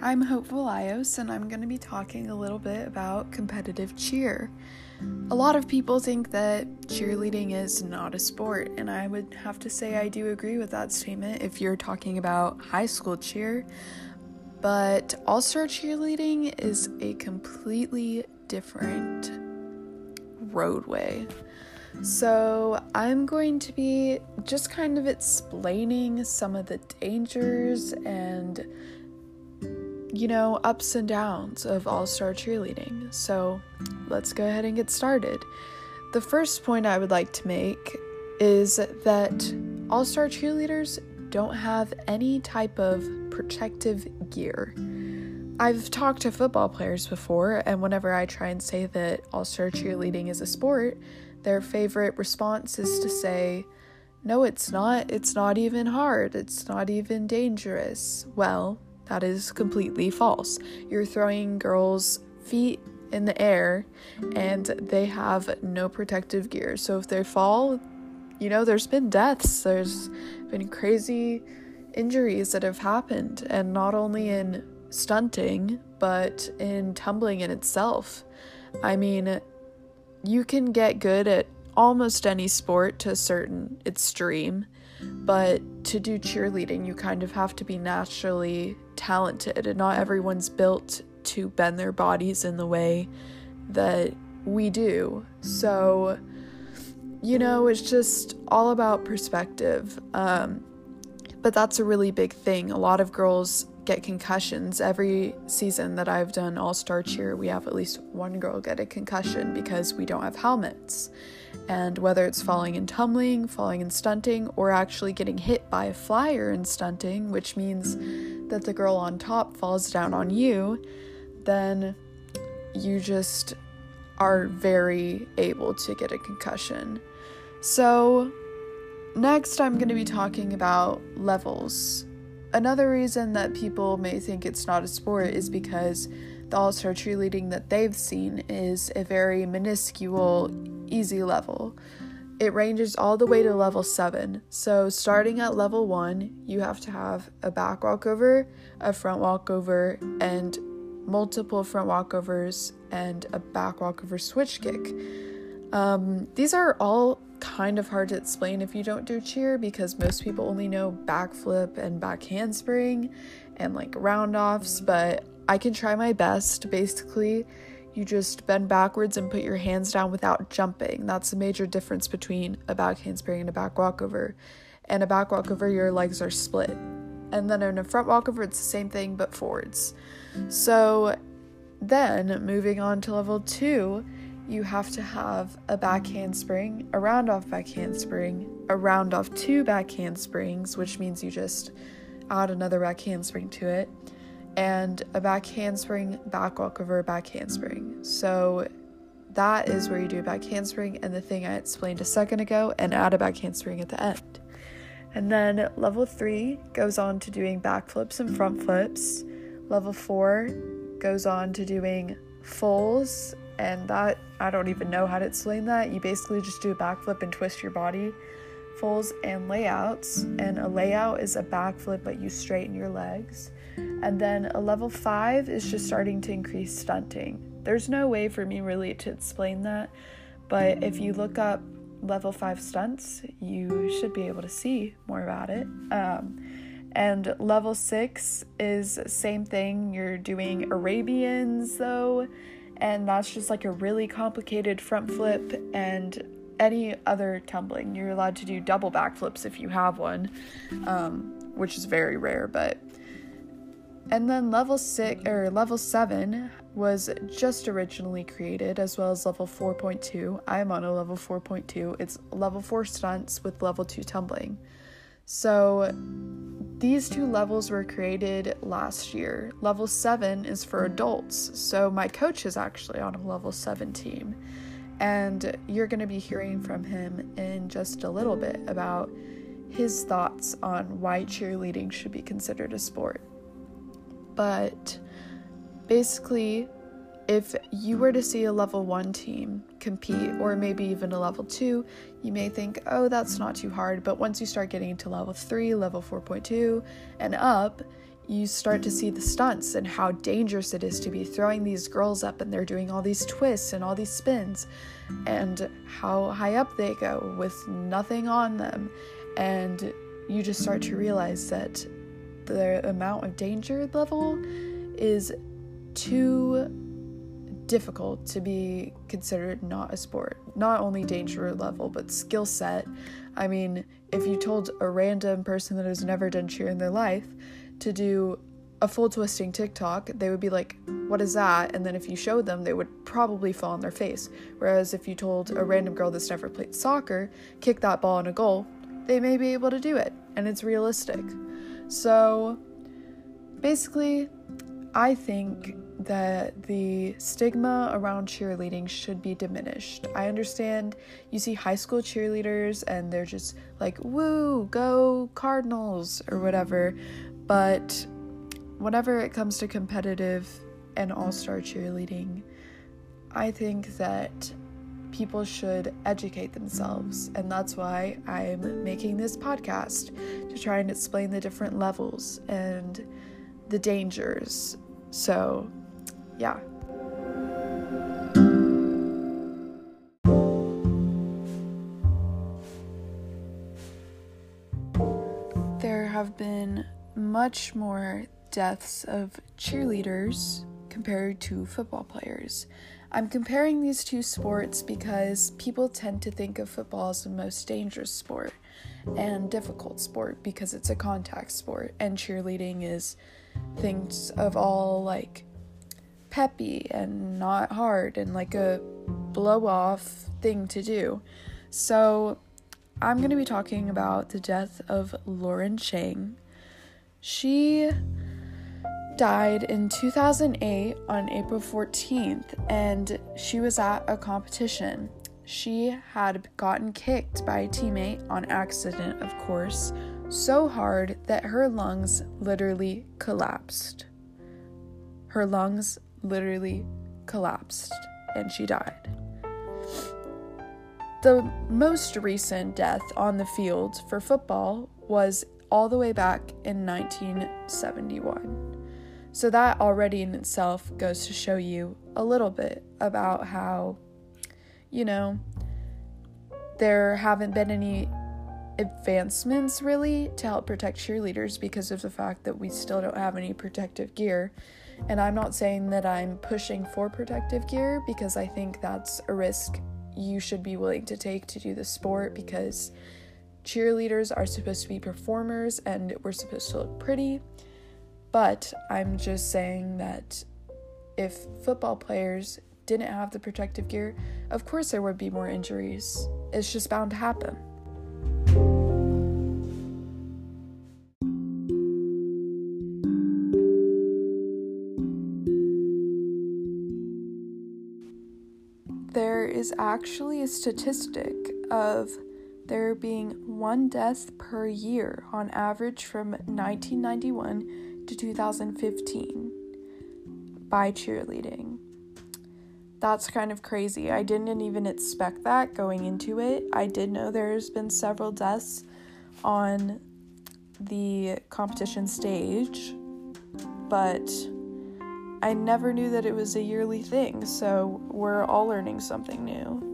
I'm Hopeful Ios, and I'm going to be talking a little bit about competitive cheer. A lot of people think that cheerleading is not a sport, and I would have to say I do agree with that statement if you're talking about high school cheer. But all star cheerleading is a completely different roadway. So, I'm going to be just kind of explaining some of the dangers and, you know, ups and downs of all star cheerleading. So, let's go ahead and get started. The first point I would like to make is that all star cheerleaders don't have any type of protective gear. I've talked to football players before, and whenever I try and say that all star cheerleading is a sport, their favorite response is to say, No, it's not. It's not even hard. It's not even dangerous. Well, that is completely false. You're throwing girls' feet in the air and they have no protective gear. So if they fall, you know, there's been deaths, there's been crazy injuries that have happened, and not only in stunting, but in tumbling in itself. I mean, you can get good at almost any sport to a certain extreme, but to do cheerleading, you kind of have to be naturally talented, and not everyone's built to bend their bodies in the way that we do. So, you know, it's just all about perspective. Um, but that's a really big thing. A lot of girls get concussions. Every season that I've done All Star Cheer, we have at least one girl get a concussion because we don't have helmets. And whether it's falling and tumbling, falling and stunting, or actually getting hit by a flyer and stunting, which means that the girl on top falls down on you, then you just are very able to get a concussion. So, next I'm going to be talking about levels Another reason that people may think it's not a sport is because the all star cheerleading that they've seen is a very minuscule, easy level. It ranges all the way to level 7. So, starting at level 1, you have to have a back walkover, a front walkover, and multiple front walkovers, and a back walkover switch kick. Um, these are all kind of hard to explain if you don't do cheer because most people only know backflip and back handspring and like roundoffs, but I can try my best. Basically, you just bend backwards and put your hands down without jumping. That's the major difference between a back handspring and a back walkover. And a back walkover, your legs are split. And then in a front walkover, it's the same thing but forwards. So then moving on to level two, you have to have a back handspring, a round off back handspring, a round off two back handsprings, which means you just add another back handspring to it, and a back handspring, back walkover, back handspring. So that is where you do a back handspring and the thing I explained a second ago, and add a back handspring at the end. And then level three goes on to doing back flips and front flips. Level four goes on to doing fulls and that I don't even know how to explain that. You basically just do a backflip and twist your body, fulls and layouts. And a layout is a backflip, but you straighten your legs. And then a level five is just starting to increase stunting. There's no way for me really to explain that, but if you look up level five stunts, you should be able to see more about it. Um, and level six is same thing. You're doing Arabians though, and that's just like a really complicated front flip and any other tumbling. You're allowed to do double backflips if you have one, um, which is very rare, but. And then level six or level seven was just originally created, as well as level 4.2. I'm on a level 4.2. It's level four stunts with level two tumbling. So these two levels were created last year. Level 7 is for adults, so my coach is actually on a level 7 team. And you're going to be hearing from him in just a little bit about his thoughts on why cheerleading should be considered a sport. But basically, if you were to see a level 1 team compete, or maybe even a level 2, you may think, oh, that's not too hard. But once you start getting to level 3, level 4.2, and up, you start to see the stunts and how dangerous it is to be throwing these girls up and they're doing all these twists and all these spins and how high up they go with nothing on them. And you just start to realize that the amount of danger level is too difficult to be considered not a sport. Not only danger level, but skill set. I mean, if you told a random person that has never done cheer in their life to do a full twisting tick tock, they would be like, What is that? And then if you showed them, they would probably fall on their face. Whereas if you told a random girl that's never played soccer, kick that ball in a goal, they may be able to do it. And it's realistic. So basically, I think that the stigma around cheerleading should be diminished. I understand you see high school cheerleaders and they're just like, woo, go Cardinals or whatever, but whenever it comes to competitive and all star cheerleading, I think that people should educate themselves, and that's why I'm making this podcast to try and explain the different levels and the dangers. So, yeah. There have been much more deaths of cheerleaders compared to football players. I'm comparing these two sports because people tend to think of football as the most dangerous sport and difficult sport because it's a contact sport, and cheerleading is things of all like peppy and not hard and like a blow off thing to do. So, I'm going to be talking about the death of Lauren Chang. She died in 2008 on April 14th, and she was at a competition. She had gotten kicked by a teammate on accident, of course, so hard that her lungs literally collapsed. Her lungs literally collapsed, and she died. The most recent death on the field for football was all the way back in 1971. So, that already in itself goes to show you a little bit about how, you know, there haven't been any advancements really to help protect cheerleaders because of the fact that we still don't have any protective gear. And I'm not saying that I'm pushing for protective gear because I think that's a risk you should be willing to take to do the sport because cheerleaders are supposed to be performers and we're supposed to look pretty. But I'm just saying that if football players didn't have the protective gear, of course there would be more injuries. It's just bound to happen. There is actually a statistic of there being one death per year on average from 1991 to 2015 by cheerleading. That's kind of crazy. I didn't even expect that going into it. I did know there's been several deaths on the competition stage, but I never knew that it was a yearly thing, so we're all learning something new.